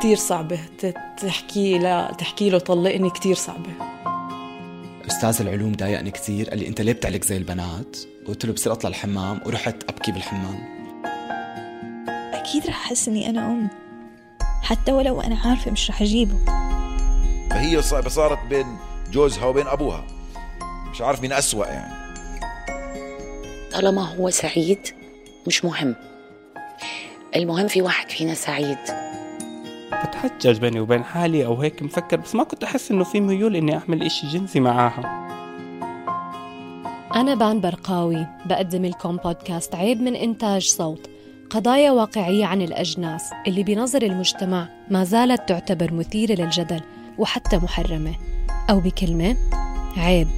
كتير صعبة. تحكي لا تحكي له طلقني كتير صعبة. أستاذ العلوم ضايقني كثير قال لي أنت ليه بتعلق زي البنات؟ قلت له بصير أطلع الحمام. ورحت أبكي بالحمام. أكيد رح أحس إني أنا أم. حتى ولو أنا عارفة مش رح أجيبه. فهي صارت بين جوزها وبين أبوها. مش عارف مين أسوأ يعني. طالما هو سعيد مش مهم. المهم في واحد فينا سعيد. بتحجج بيني وبين حالي أو هيك مفكر بس ما كنت أحس إنه في ميول إني أعمل إشي جنسي معاها. أنا بان برقاوي بقدم لكم بودكاست عيب من إنتاج صوت. قضايا واقعية عن الأجناس اللي بنظر المجتمع ما زالت تعتبر مثيرة للجدل وحتى محرمة. أو بكلمة عيب.